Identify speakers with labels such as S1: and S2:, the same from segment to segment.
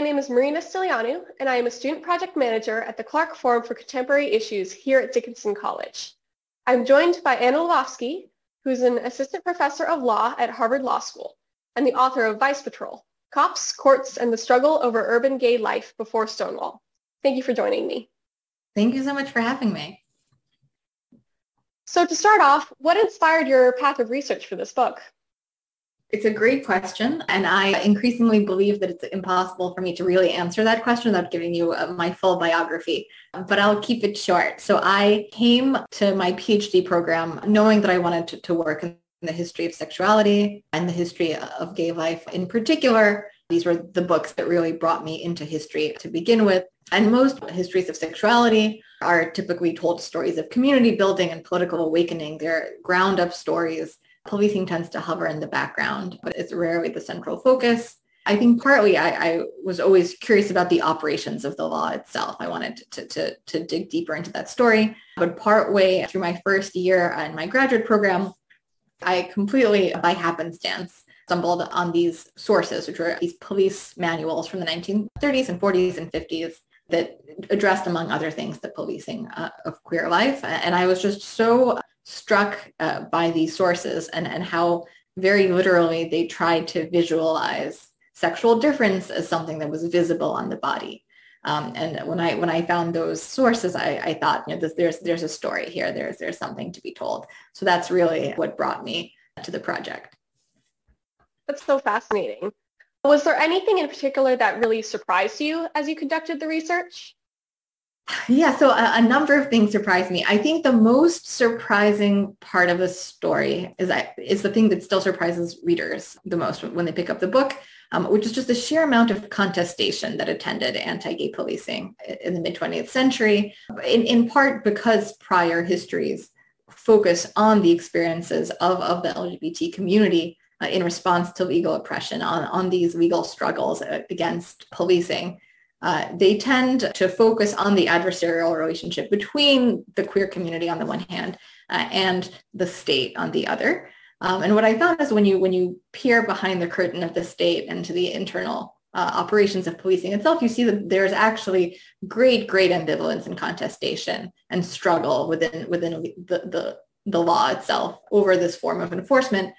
S1: My name is Marina Stilianu, and I am a student project manager at the Clark Forum for Contemporary Issues here at Dickinson College. I'm joined by Anna Lvovsky, who's an assistant professor of law at Harvard Law School and the author of Vice Patrol, Cops, Courts, and the Struggle Over Urban Gay Life Before Stonewall. Thank you for joining me.
S2: Thank you so much for having me.
S1: So to start off, what inspired your path of research for this book?
S2: It's a great question, and I increasingly believe that it's impossible for me to really answer that question without giving you uh, my full biography, but I'll keep it short. So I came to my PhD program knowing that I wanted to, to work in the history of sexuality and the history of gay life in particular. These were the books that really brought me into history to begin with. And most histories of sexuality are typically told stories of community building and political awakening. They're ground up stories policing tends to hover in the background, but it's rarely the central focus. I think partly I, I, was always curious about the operations of the law itself. I wanted to, to, to dig deeper into that story. But partway through my first year in my graduate program, I completely, by happenstance, stumbled on these sources, which were these police manuals from the 1930s and 40s and 50s that addressed, among other things, the policing uh, of queer life. And I was just so struck uh, by these sources and, and how very literally they tried to visualize sexual difference as something that was visible on the body. Um, and when I when I found those sources, I, I thought, you know, this, there's there's a story here. There's there's something to be told. So that's really what brought me to the project.
S1: That's so fascinating. Was there anything in particular that really surprised you as you conducted the research?
S2: Yeah, so a, a, number of things surprised me. I think the most surprising part of the story is is the thing that still surprises readers the most when they pick up the book, um, which is just the sheer amount of contestation that attended anti-gay policing in the mid-20th century, in, in part because prior histories focus on the experiences of, of the LGBT community uh, in response to legal oppression, on, on these legal struggles against policing uh, they tend to focus on the adversarial relationship between the queer community on the one hand uh, and the state on the other. Um, and what I found is when you when you peer behind the curtain of the state and to the internal uh, operations of policing itself, you see that there's actually great, great ambivalence and contestation and struggle within within the, the, the law itself over this form of enforcement.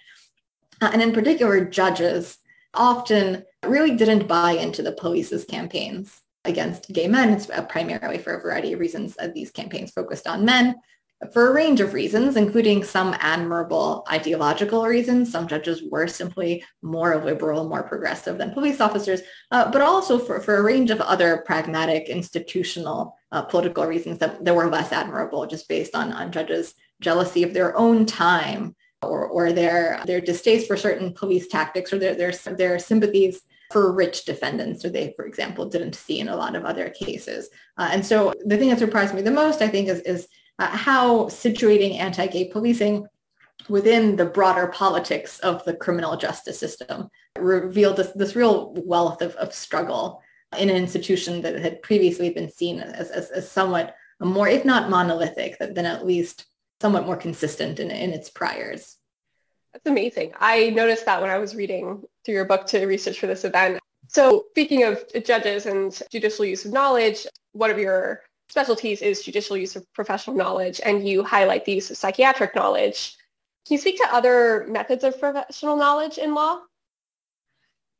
S2: Uh, and in particular, judges often really didn't buy into the police's campaigns against gay men, it's uh, primarily for a variety of reasons. Uh, these campaigns focused on men for a range of reasons, including some admirable ideological reasons. Some judges were simply more liberal, more progressive than police officers, uh, but also for, for a range of other pragmatic, institutional, uh, political reasons that, that were less admirable, just based on, on judges' jealousy of their own time or, or their, their distaste for certain police tactics or their, their, their sympathies for rich defendants, or they, for example, didn't see in a lot of other cases. Uh, and so the thing that surprised me the most, I think, is, is uh, how situating anti-gay policing within the broader politics of the criminal justice system revealed this, this real wealth of, of struggle in an institution that had previously been seen as, as, as somewhat more, if not monolithic, than at least somewhat more consistent in, in its priors.
S1: That's amazing. I noticed that when I was reading through your book to research for this event. So speaking of judges and judicial use of knowledge, one of your specialties is judicial use of professional knowledge, and you highlight the use of psychiatric knowledge. Can you speak to other methods of professional knowledge in law?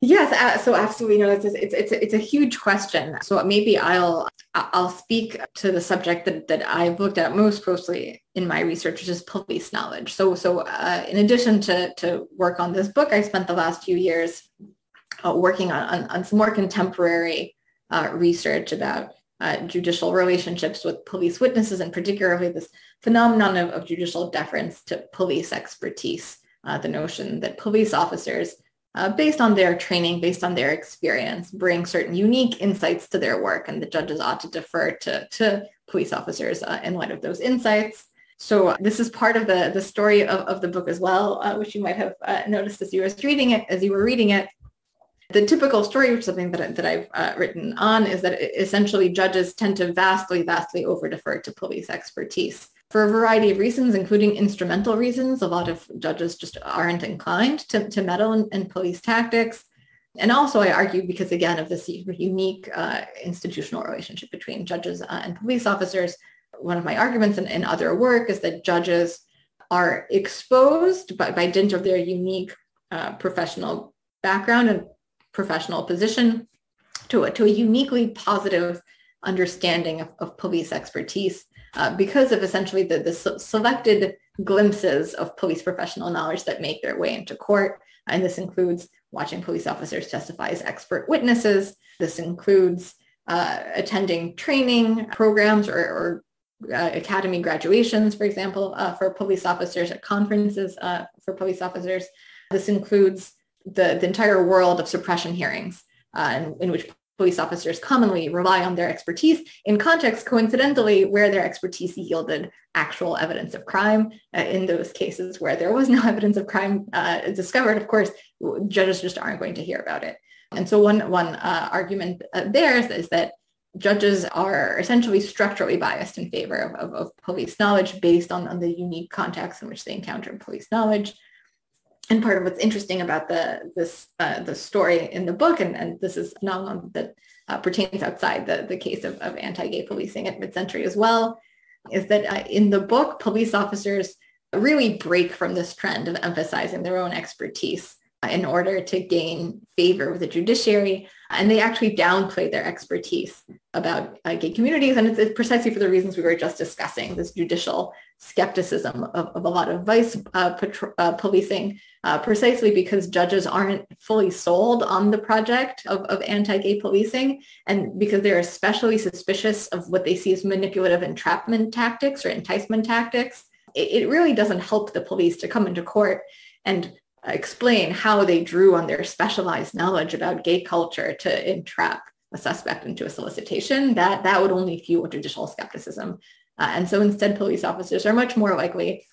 S2: Yes, so absolutely. No, it's, it's, it's, it's a huge question. So maybe I'll, I'll speak to the subject that, that I've looked at most closely in my research, which is police knowledge. So, so uh, in addition to, to work on this book, I spent the last few years uh, working on, on, on, some more contemporary uh, research about uh, judicial relationships with police witnesses, and particularly this phenomenon of, of judicial deference to police expertise, uh, the notion that police officers uh, based on their training, based on their experience, bring certain unique insights to their work, and the judges ought to defer to, to police officers uh, in light of those insights. So uh, this is part of the, the story of, of the book as well, uh, which you might have uh, noticed as you was reading it, as you were reading it. The typical story, which is something that, that I've uh, written on, is that essentially judges tend to vastly, vastly over defer to police expertise for a variety of reasons, including instrumental reasons. A lot of judges just aren't inclined to, to meddle in, in police tactics. And also I argue because again of this unique uh, institutional relationship between judges uh, and police officers, one of my arguments in, in, other work is that judges are exposed by, by dint of their unique uh, professional background and professional position to a, to a uniquely positive understanding of, of police expertise uh, because of essentially the, the selected glimpses of police professional knowledge that make their way into court. And this includes watching police officers testify as expert witnesses. This includes uh, attending training programs or, or uh, academy graduations, for example, uh, for police officers at conferences uh, for police officers. This includes the, the entire world of suppression hearings uh, in, in which police officers commonly rely on their expertise in contexts coincidentally where their expertise yielded actual evidence of crime. Uh, in those cases where there was no evidence of crime uh, discovered, of course, judges just aren't going to hear about it. And so one, one uh, argument uh, there is, is, that judges are essentially structurally biased in favor of, of, of police knowledge based on, on the unique context in which they encounter police knowledge and part of what's interesting about the this uh, the story in the book, and, and this is a phenomenon that uh, pertains outside the, the case of, of anti-gay policing at mid-century as well, is that uh, in the book, police officers really break from this trend of emphasizing their own expertise in order to gain favor with the judiciary. And they actually downplay their expertise about uh, gay communities. And it's, it's, precisely for the reasons we were just discussing, this judicial skepticism of, of a lot of vice uh, patro- uh, policing, uh, precisely because judges aren't fully sold on the project of, of anti-gay policing. And because they're especially suspicious of what they see as manipulative entrapment tactics or enticement tactics, it, it really doesn't help the police to come into court and explain how they drew on their specialized knowledge about gay culture to entrap a suspect into a solicitation, that, that would only fuel judicial skepticism. Uh, and so instead, police officers are much more likely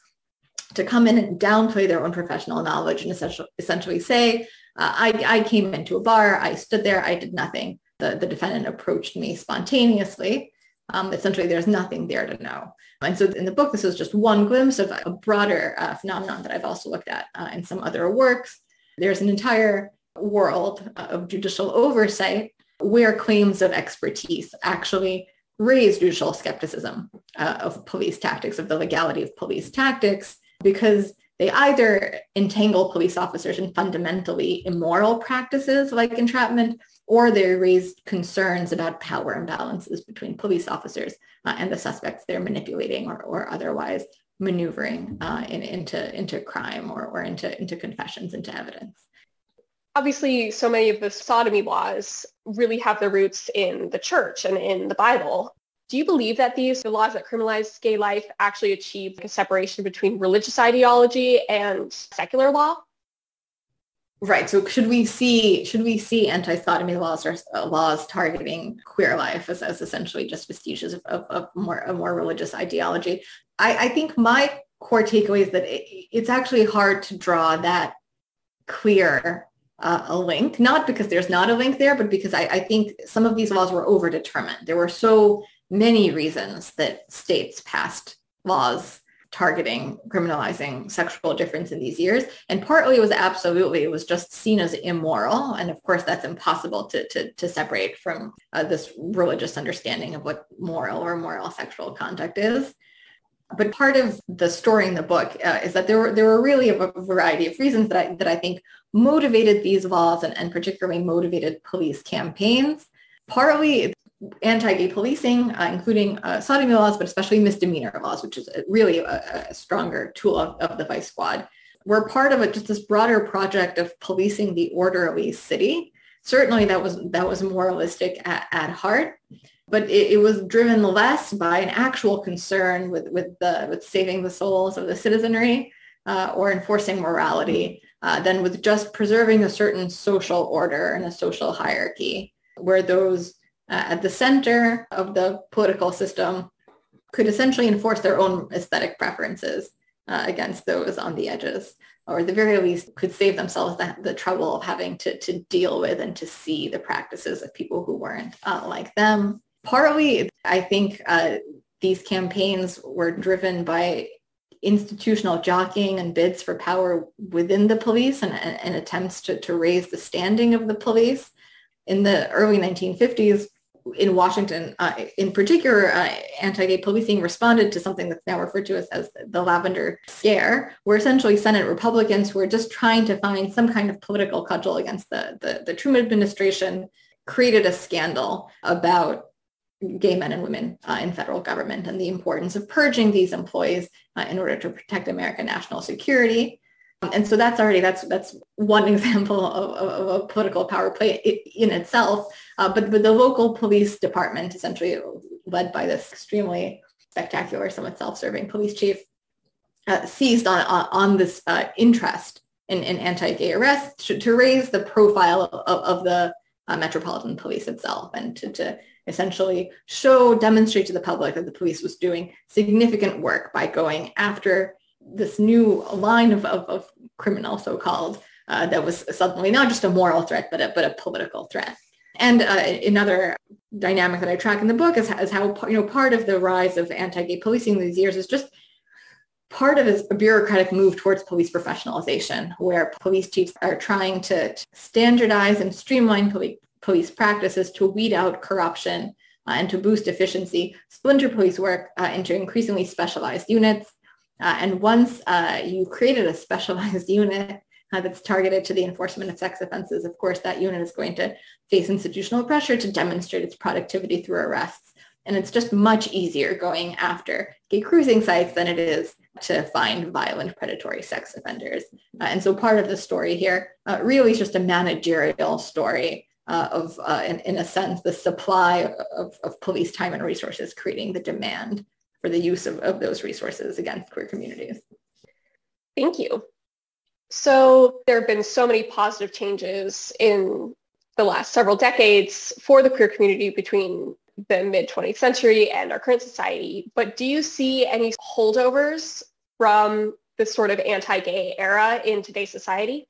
S2: to come in and downplay their own professional knowledge and essentially, essentially say, uh, I, I came into a bar, I stood there, I did nothing. The, the defendant approached me spontaneously. Um, essentially, there's nothing there to know. And so in the book, this is just one glimpse of a broader uh, phenomenon that I've also looked at uh, in some other works. There's an entire world uh, of judicial oversight where claims of expertise actually raise judicial skepticism uh, of police tactics, of the legality of police tactics, because they either entangle police officers in fundamentally immoral practices like entrapment, or they raised concerns about power imbalances between police officers uh, and the suspects they're manipulating or, or otherwise maneuvering uh, in, into, into crime or, or into, into confessions, into evidence.
S1: Obviously, so many of the sodomy laws really have their roots in the church and in the Bible. Do you believe that these the laws that criminalize gay life actually achieve a separation between religious ideology and secular law?
S2: Right. So should we see should we see anti-sodomy laws or uh, laws targeting queer life as, as essentially just vestiges of, of, of more a more religious ideology? I, I think my core takeaway is that it, it's actually hard to draw that clear uh, a link, not because there's not a link there, but because I, I think some of these laws were overdetermined. There were so many reasons that states passed laws targeting criminalizing sexual difference in these years. And partly it was absolutely it was just seen as immoral. And of course that's impossible to to, to separate from uh, this religious understanding of what moral or moral sexual conduct is. But part of the story in the book uh, is that there were there were really a variety of reasons that I, that I think motivated these laws and, and particularly motivated police campaigns. Partly anti-gay policing, uh, including uh, sodomy laws, but especially misdemeanor laws, which is really a, a stronger tool of, of, the vice squad. We're part of it, just this broader project of policing the orderly city. Certainly that was that was moralistic at, at heart, but it, it, was driven less by an actual concern with, with, the, with saving the souls of the citizenry uh, or enforcing morality uh, than with just preserving a certain social order and a social hierarchy where those uh, at the center of the political system could essentially enforce their own aesthetic preferences uh, against those on the edges, or at the very least could save themselves the, the, trouble of having to, to deal with and to see the practices of people who weren't uh, like them. Partly, I think uh, these campaigns were driven by institutional jockeying and bids for power within the police and, and, and attempts to, to raise the standing of the police. In the early 1950s, in Washington, uh, in particular, uh, anti-gay policing responded to something that's now referred to as, as the lavender scare, where essentially Senate Republicans who were just trying to find some kind of political cudgel against the, the, the Truman administration created a scandal about gay men and women uh, in federal government and the importance of purging these employees uh, in order to protect American national security. And so that's already, that's, that's one example of, of, of a political power play in itself. Uh, but, but the local police department, essentially led by this extremely spectacular, somewhat self-serving police chief, uh, seized on, on, on this uh, interest in, in anti-gay arrests to, to, raise the profile of, of the uh, Metropolitan Police itself and to, to essentially show, demonstrate to the public that the police was doing significant work by going after this new line of, of, of criminal, so-called, uh, that was suddenly not just a moral threat, but a, but a political threat. And uh, another dynamic that I track in the book is, is how, you know, part of the rise of anti-gay policing these years is just part of a bureaucratic move towards police professionalization, where police chiefs are trying to standardize and streamline police, police practices to weed out corruption uh, and to boost efficiency, splinter police work uh, into increasingly specialized units. Uh, and once uh, you created a specialized unit, uh, that's targeted to the enforcement of sex offenses, of course, that unit is going to face institutional pressure to demonstrate its productivity through arrests. And it's just much easier going after gay cruising sites than it is to find violent predatory sex offenders. Uh, and so part of the story here uh, really is just a managerial story uh, of, uh, in, in, a sense, the supply of, of police time and resources creating the demand for the use of, of those resources against queer communities.
S1: Thank you. So there have been so many positive changes in the last several decades for the queer community between the mid 20th century and our current society. But do you see any holdovers from this sort of anti-gay era in today's society?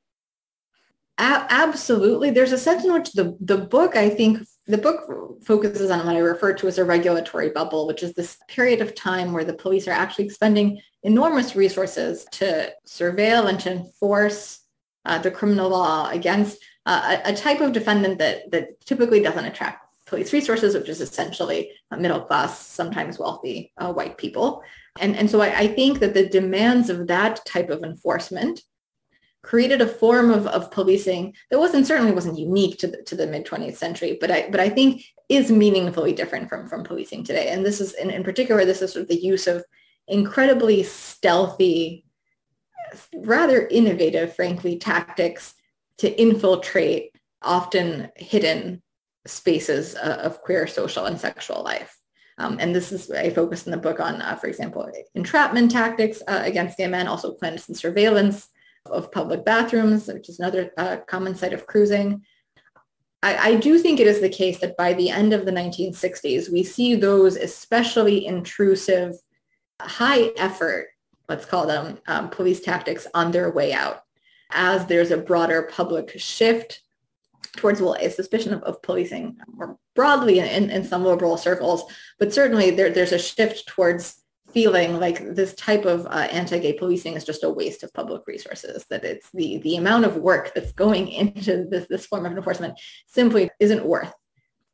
S2: absolutely. There's a sense in which the, the book, I think, the book focuses on what I refer to as a regulatory bubble, which is this period of time where the police are actually spending enormous resources to surveil and to enforce uh, the criminal law against uh, a, a, type of defendant that, that typically doesn't attract police resources, which is essentially middle class, sometimes wealthy uh, white people. And, and so I, I think that the demands of that type of enforcement created a form of, of policing that wasn't certainly wasn't unique to the, to the mid 20th century, but I but I think is meaningfully different from from policing today. And this is in, in particular, this is sort of the use of incredibly stealthy, rather innovative, frankly, tactics to infiltrate often hidden spaces uh, of queer social and sexual life. Um, and this is, I focus in the book on, uh, for example, entrapment tactics uh, against gay men, also clandestine surveillance, of public bathrooms, which is another uh, common site of cruising. I, I, do think it is the case that by the end of the 1960s, we see those especially intrusive, high effort, let's call them um, police tactics on their way out as there's a broader public shift towards well, a suspicion of, of policing more broadly in, in some liberal circles, but certainly there, there's a shift towards feeling like this type of uh, anti-gay policing is just a waste of public resources, that it's the, the amount of work that's going into this, this form of enforcement simply isn't worth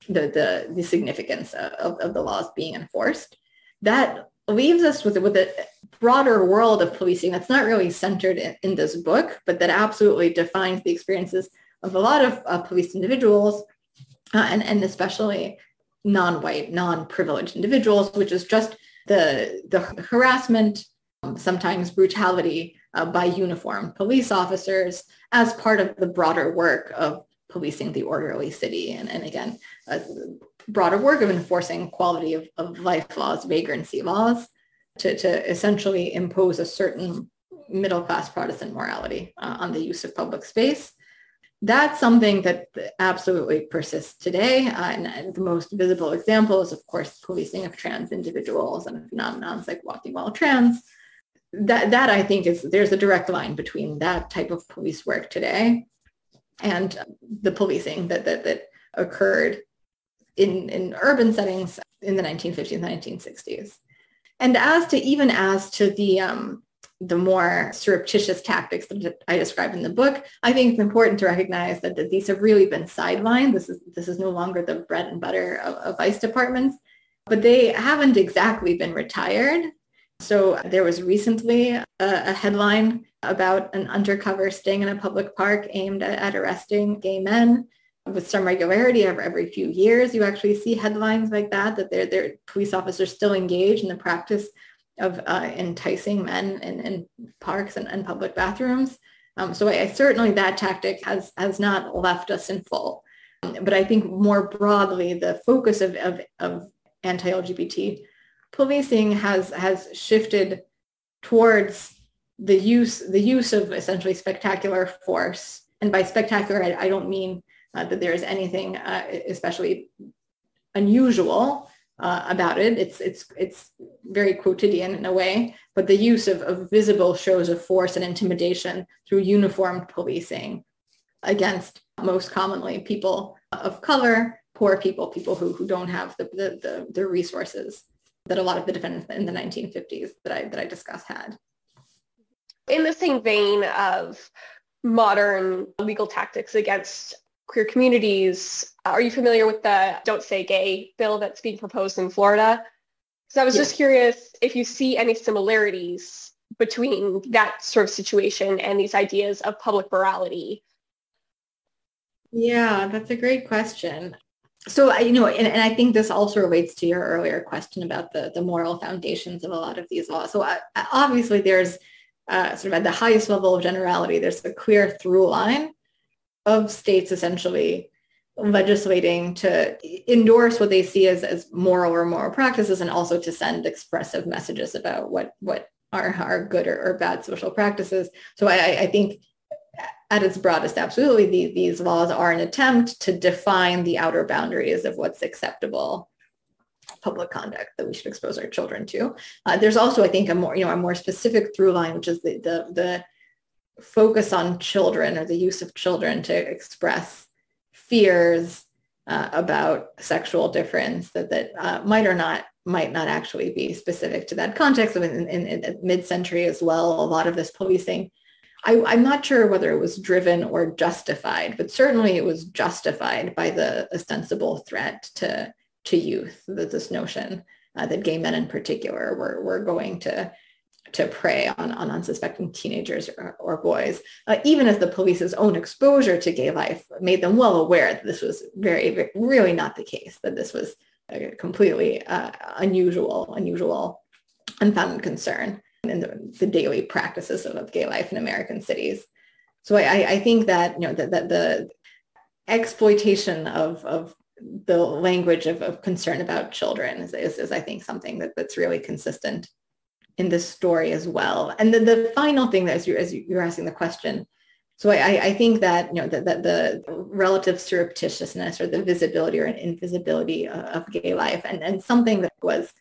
S2: the, the, the significance of, of the laws being enforced. That leaves us with, with a broader world of policing that's not really centered in, in this book, but that absolutely defines the experiences of a lot of uh, police individuals uh, and, and especially non-white, non-privileged individuals, which is just the, the harassment, um, sometimes brutality uh, by uniformed police officers as part of the broader work of policing the orderly city. And, and again, a broader work of enforcing quality of, of life laws, vagrancy laws, to, to essentially impose a certain middle class Protestant morality uh, on the use of public space that's something that absolutely persists today. Uh, and the most visible example is, of course, policing of trans individuals and phenomena like walking while trans. That, that I think is, there's a direct line between that type of police work today and the policing that, that, that occurred in, in urban settings in the 1950s 1960s. And as to even as to the um, the more surreptitious tactics that I describe in the book, I think it's important to recognize that, that these have really been sidelined. This is this is no longer the bread and butter of, of vice departments, but they haven't exactly been retired. So there was recently a, a headline about an undercover sting in a public park aimed at, at arresting gay men with some regularity every, few years. You actually see headlines like that, that their, their police officers still engage in the practice of uh, enticing men in, in parks and, and public bathrooms. Um, so I, I, certainly that tactic has, has not left us in full. But I think more broadly, the focus of, of, of anti-LGBT policing has, has shifted towards the use, the use of essentially spectacular force. And by spectacular, I, I don't mean uh, that there is anything uh, especially unusual uh, about it. It's, it's, it's very quotidian in a way, but the use of, of visible shows of force and intimidation through uniformed policing against most commonly people of color, poor people, people who, who don't have the, the, the, the resources that a lot of the defendants in the 1950s that I, that I discussed had.
S1: In the same vein of modern legal tactics against queer communities. Are you familiar with the Don't Say Gay bill that's being proposed in Florida? So I was yes. just curious if you see any similarities between that sort of situation and these ideas of public morality.
S2: Yeah, that's a great question. So, you know, and, and I think this also relates to your earlier question about the, the moral foundations of a lot of these laws. So uh, obviously there's uh, sort of at the highest level of generality, there's a clear through line of states essentially legislating to endorse what they see as, as moral or moral practices and also to send expressive messages about what, what are, are good or, or bad social practices. So I, I think at its broadest, absolutely, the, these laws are an attempt to define the outer boundaries of what's acceptable public conduct that we should expose our children to. Uh, there's also, I think, a more, you know, a more specific through line, which is the, the, the focus on children or the use of children to express fears uh, about sexual difference that, that uh, might or not might not actually be specific to that context. I mean, in, in, in mid-century as well, a lot of this policing, I, I'm not sure whether it was driven or justified, but certainly it was justified by the ostensible threat to, to youth, that this notion uh, that gay men in particular were, were going to to prey on, on unsuspecting teenagers or, or boys, uh, even as the police's own exposure to gay life made them well aware that this was very, very really not the case, that this was a completely uh, unusual, unusual, unfounded concern in the, the daily practices of, of, gay life in American cities. So I, I think that, you know, that, that the exploitation of, of the language of, of concern about children is, is, is, I think, something that, that's really consistent in this story as well. And then the final thing that as, you, as you're asking the question, so I, I think that you know that, that the relative surreptitiousness or the visibility or invisibility of gay life and, and something that was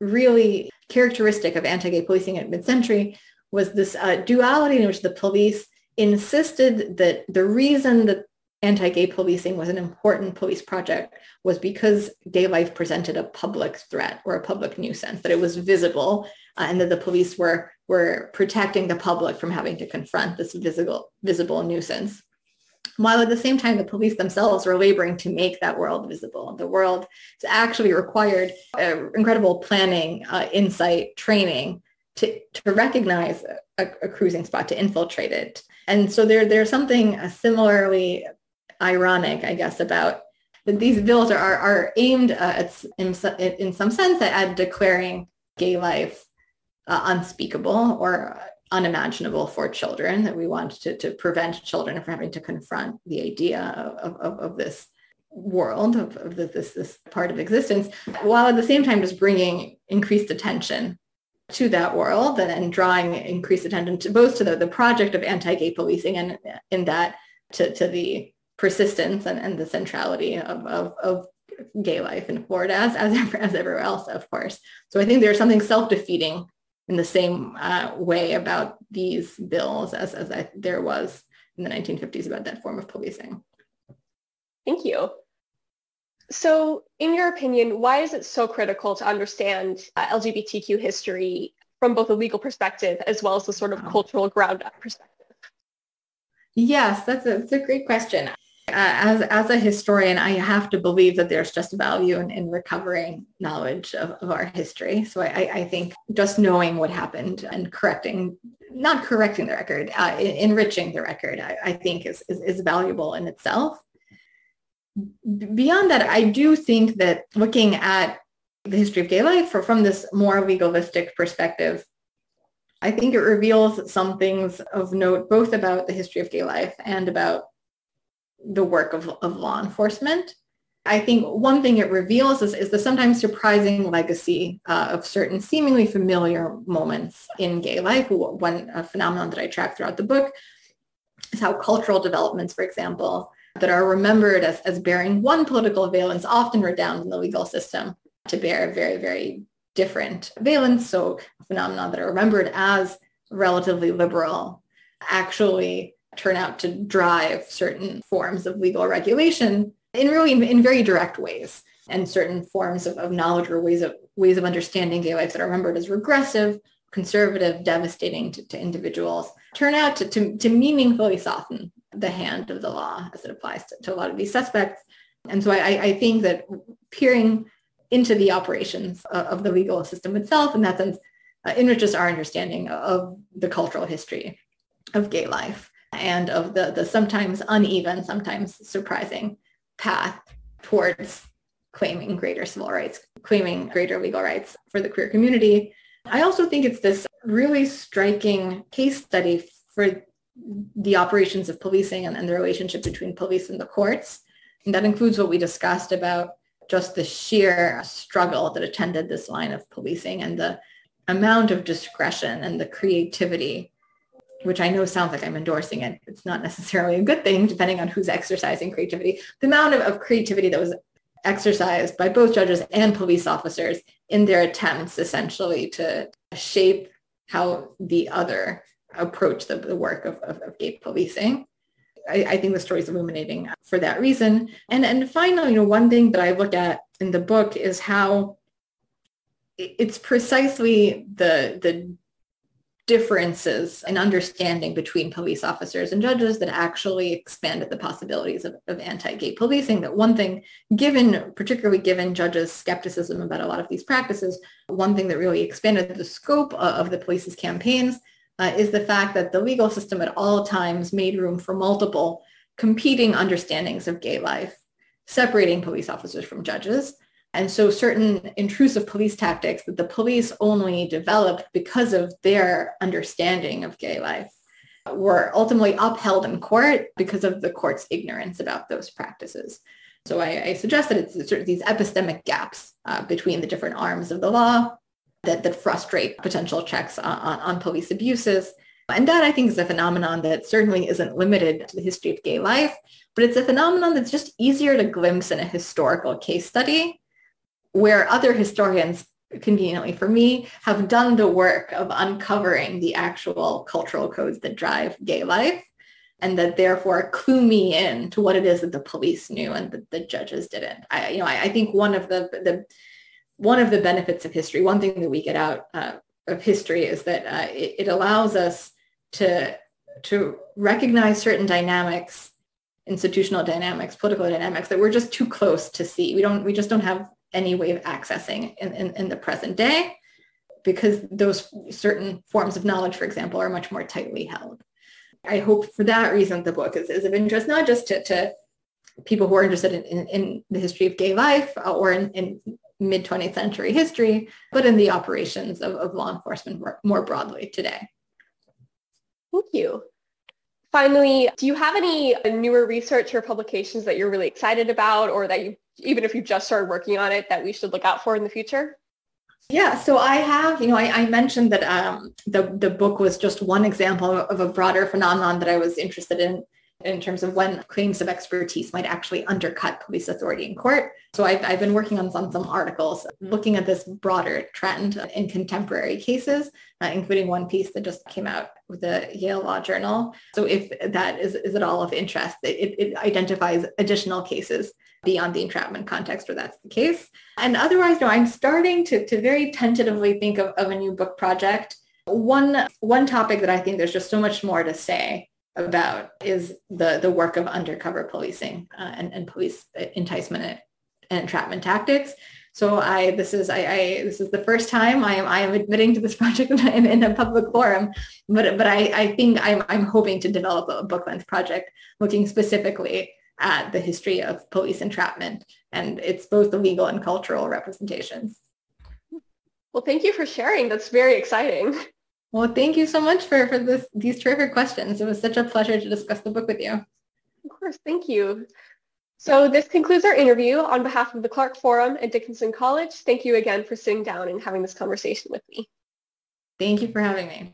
S2: really characteristic of anti-gay policing at mid-century was this uh, duality in which the police insisted that the reason that anti-gay policing was an important police project was because gay life presented a public threat or a public nuisance, that it was visible uh, and that the police were, were protecting the public from having to confront this visible, visible nuisance. While at the same time, the police themselves were laboring to make that world visible. The world actually required uh, incredible planning, uh, insight, training to, to recognize a, a, cruising spot, to infiltrate it. And so there, there's something similarly ironic, I guess, about that these bills are, are, are aimed uh, at, in, in some sense at, declaring gay life uh, unspeakable or unimaginable for children, that we want to, to prevent children from having to confront the idea of, of, of this world, of, of this, this part of existence, while at the same time just bringing increased attention to that world and, and drawing increased attention to both to the, the project of anti-gay policing and in that to, to the persistence and, and the centrality of, of, of gay life in Florida as, as, as everywhere else, of course. So I think there's something self-defeating in the same uh, way about these bills as, as I, there was in the 1950s about that form of policing.
S1: Thank you. So in your opinion, why is it so critical to understand uh, LGBTQ history from both a legal perspective as well as the sort of cultural ground up perspective?
S2: Yes, that's a, that's a great question. Uh, as, as a historian, I have to believe that there's just value in, in recovering knowledge of, of our history. So I, I think just knowing what happened and correcting, not correcting the record, uh, enriching the record, I, I think is, is, is valuable in itself. Beyond that, I do think that looking at the history of gay life from this more legalistic perspective I think it reveals some things of note, both about the history of gay life and about the work of, of law enforcement. I think one thing it reveals is, is the sometimes surprising legacy uh, of certain seemingly familiar moments in gay life. One phenomenon that I track throughout the book is how cultural developments, for example, that are remembered as, as bearing one political valence often redound in the legal system to bear a very, very different valence. So phenomena that are remembered as relatively liberal actually turn out to drive certain forms of legal regulation in really in very direct ways and certain forms of, of knowledge or ways of ways of understanding gay life that are remembered as regressive, conservative, devastating to, to individuals turn out to, to, to, meaningfully soften the hand of the law as it applies to, to a lot of these suspects. And so I, I think that peering into the operations of the legal system itself. In that sense, uh, enriches our understanding of the cultural history of gay life and of the, the sometimes uneven, sometimes surprising path towards claiming greater civil rights, claiming greater legal rights for the queer community. I also think it's this really striking case study for the operations of policing and, and the relationship between police and the courts. And that includes what we discussed about just the sheer struggle that attended this line of policing and the amount of discretion and the creativity, which I know sounds like I'm endorsing it. It's not necessarily a good thing, depending on who's exercising creativity. The amount of, of creativity that was exercised by both judges and police officers in their attempts essentially to shape how the other approach the, the work of, of, of gay policing. I, I, think the story is illuminating for that reason. And and finally, you know, one thing that I look at in the book is how it's precisely the the differences in understanding between police officers and judges that actually expanded the possibilities of, of anti-gay policing. That one thing, given particularly given judges' skepticism about a lot of these practices, one thing that really expanded the scope of the police's campaigns uh, is the fact that the legal system at all times made room for multiple competing understandings of gay life, separating police officers from judges. And so certain intrusive police tactics that the police only developed because of their understanding of gay life were ultimately upheld in court because of the court's ignorance about those practices. So I, I suggest that it's sort of these epistemic gaps uh, between the different arms of the law that, that frustrate potential checks on, on, on police abuses. And that I think is a phenomenon that certainly isn't limited to the history of gay life, but it's a phenomenon that's just easier to glimpse in a historical case study where other historians conveniently for me, have done the work of uncovering the actual cultural codes that drive gay life and that therefore clue me in to what it is that the police knew and that the judges didn't. I, you know, I, I think one of the, the one of the benefits of history, one thing that we get out uh, of history is that uh, it, it, allows us to, to recognize certain dynamics, institutional dynamics, political dynamics that we're just too close to see. We don't, we just don't have any way of accessing in, in, in the present day because those certain forms of knowledge, for example, are much more tightly held. I hope for that reason the book is, is of interest, not just to, to people who are interested in, in, in, the history of gay life or in, in mid 20th century history, but in the operations of, of law enforcement more, more broadly today.
S1: Thank you. Finally, do you have any newer research or publications that you're really excited about or that you, even if you just started working on it, that we should look out for in the future?
S2: Yeah, so I have, you know, I, I mentioned that um, the, the book was just one example of a broader phenomenon that I was interested in in terms of when claims of expertise might actually undercut police authority in court. So I've, I've been working on some, some articles looking at this broader trend in contemporary cases, uh, including one piece that just came out with the Yale Law Journal. So if that is, is at all of interest, it, it identifies additional cases beyond the entrapment context where that's the case. And otherwise, no, I'm starting to, to very tentatively think of, of a new book project. One, one topic that I think there's just so much more to say about is the, the work of undercover policing uh, and, and police enticement and entrapment tactics. So I, this is, I, I, this is the first time I am, I am admitting to this project in, in a public forum, but, but I, I think I'm, I'm hoping to develop a book length project looking specifically at the history of police entrapment and it's both the legal and cultural representations.
S1: Well, thank you for sharing. That's very exciting.
S2: Well, thank you so much for, for this, these terrific questions. It was such a pleasure to discuss the book with you.
S1: Of course, thank you. So this concludes our interview. On behalf of the Clark Forum at Dickinson College, thank you again for sitting down and having this conversation with me.
S2: Thank you for having me.